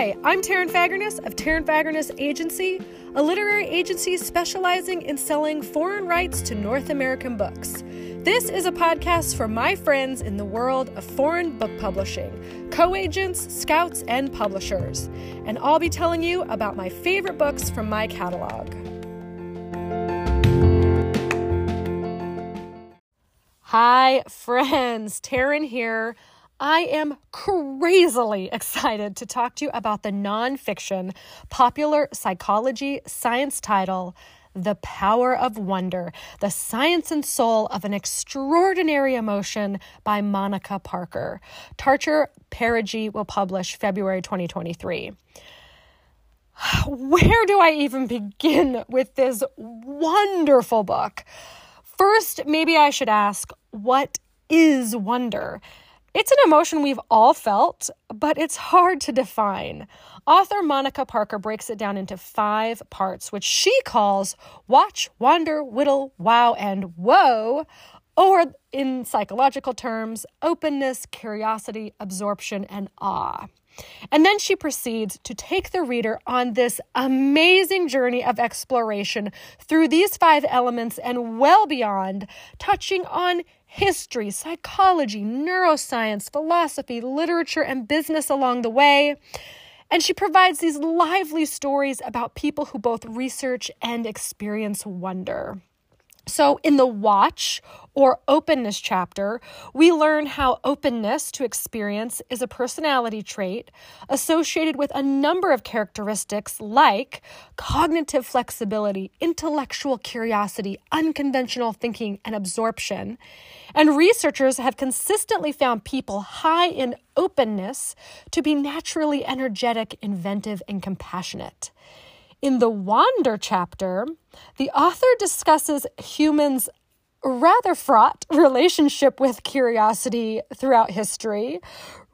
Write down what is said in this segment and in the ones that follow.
Hi, I'm Taryn Fagerness of Taryn Fagerness Agency, a literary agency specializing in selling foreign rights to North American books. This is a podcast for my friends in the world of foreign book publishing, co agents, scouts, and publishers. And I'll be telling you about my favorite books from my catalog. Hi, friends. Taryn here. I am crazily excited to talk to you about the nonfiction popular psychology science title, The Power of Wonder The Science and Soul of an Extraordinary Emotion by Monica Parker. Tarcher Perigee will publish February 2023. Where do I even begin with this wonderful book? First, maybe I should ask what is wonder? It's an emotion we've all felt, but it's hard to define. Author Monica Parker breaks it down into five parts, which she calls watch, wonder, whittle, wow, and whoa, or in psychological terms, openness, curiosity, absorption, and awe. And then she proceeds to take the reader on this amazing journey of exploration through these five elements and well beyond, touching on history, psychology, neuroscience, philosophy, literature, and business along the way. And she provides these lively stories about people who both research and experience wonder. So, in the watch or openness chapter, we learn how openness to experience is a personality trait associated with a number of characteristics like cognitive flexibility, intellectual curiosity, unconventional thinking, and absorption. And researchers have consistently found people high in openness to be naturally energetic, inventive, and compassionate. In the Wander chapter, the author discusses humans' rather fraught relationship with curiosity throughout history.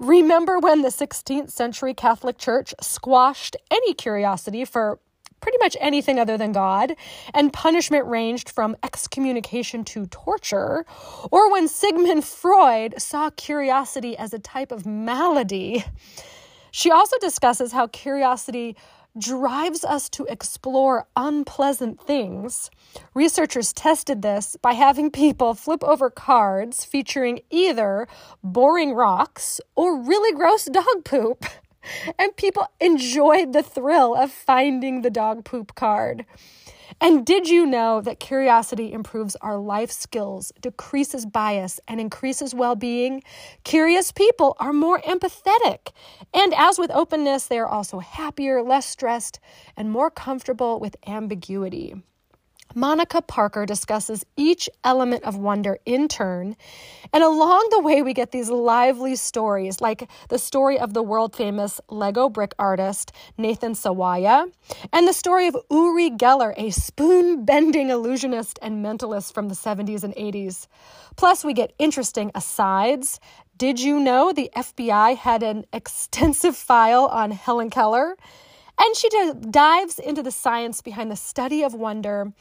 Remember when the 16th century Catholic Church squashed any curiosity for pretty much anything other than God, and punishment ranged from excommunication to torture, or when Sigmund Freud saw curiosity as a type of malady. She also discusses how curiosity drives us to explore unpleasant things. Researchers tested this by having people flip over cards featuring either boring rocks or really gross dog poop. And people enjoyed the thrill of finding the dog poop card. And did you know that curiosity improves our life skills, decreases bias, and increases well being? Curious people are more empathetic. And as with openness, they are also happier, less stressed, and more comfortable with ambiguity. Monica Parker discusses each element of wonder in turn, and along the way, we get these lively stories, like the story of the world famous Lego brick artist Nathan Sawaya, and the story of Uri Geller, a spoon bending illusionist and mentalist from the 70s and 80s. Plus, we get interesting asides. Did you know the FBI had an extensive file on Helen Keller? And she dives into the science behind the study of wonder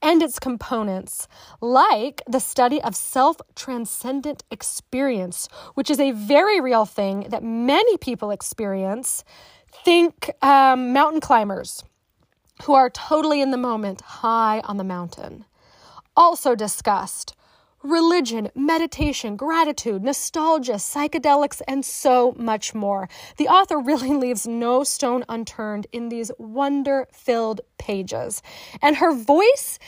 and its components, like the study of self transcendent experience, which is a very real thing that many people experience. Think um, mountain climbers who are totally in the moment, high on the mountain. Also discussed religion, meditation, gratitude, nostalgia, psychedelics, and so much more. The author really leaves no stone unturned in these wonder filled pages. And her voice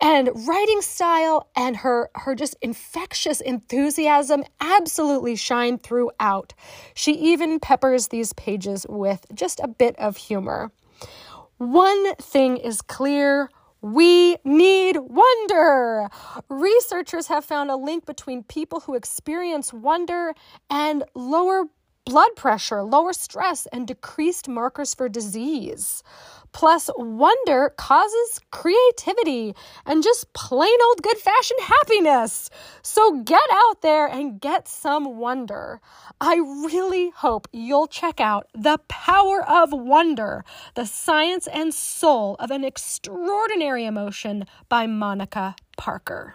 and writing style and her her just infectious enthusiasm absolutely shine throughout. She even peppers these pages with just a bit of humor. One thing is clear we need wonder. Researchers have found a link between people who experience wonder and lower blood pressure, lower stress, and decreased markers for disease. Plus, wonder causes creativity and just plain old good fashioned happiness. So get out there and get some wonder. I really hope you'll check out The Power of Wonder, the science and soul of an extraordinary emotion by Monica Parker.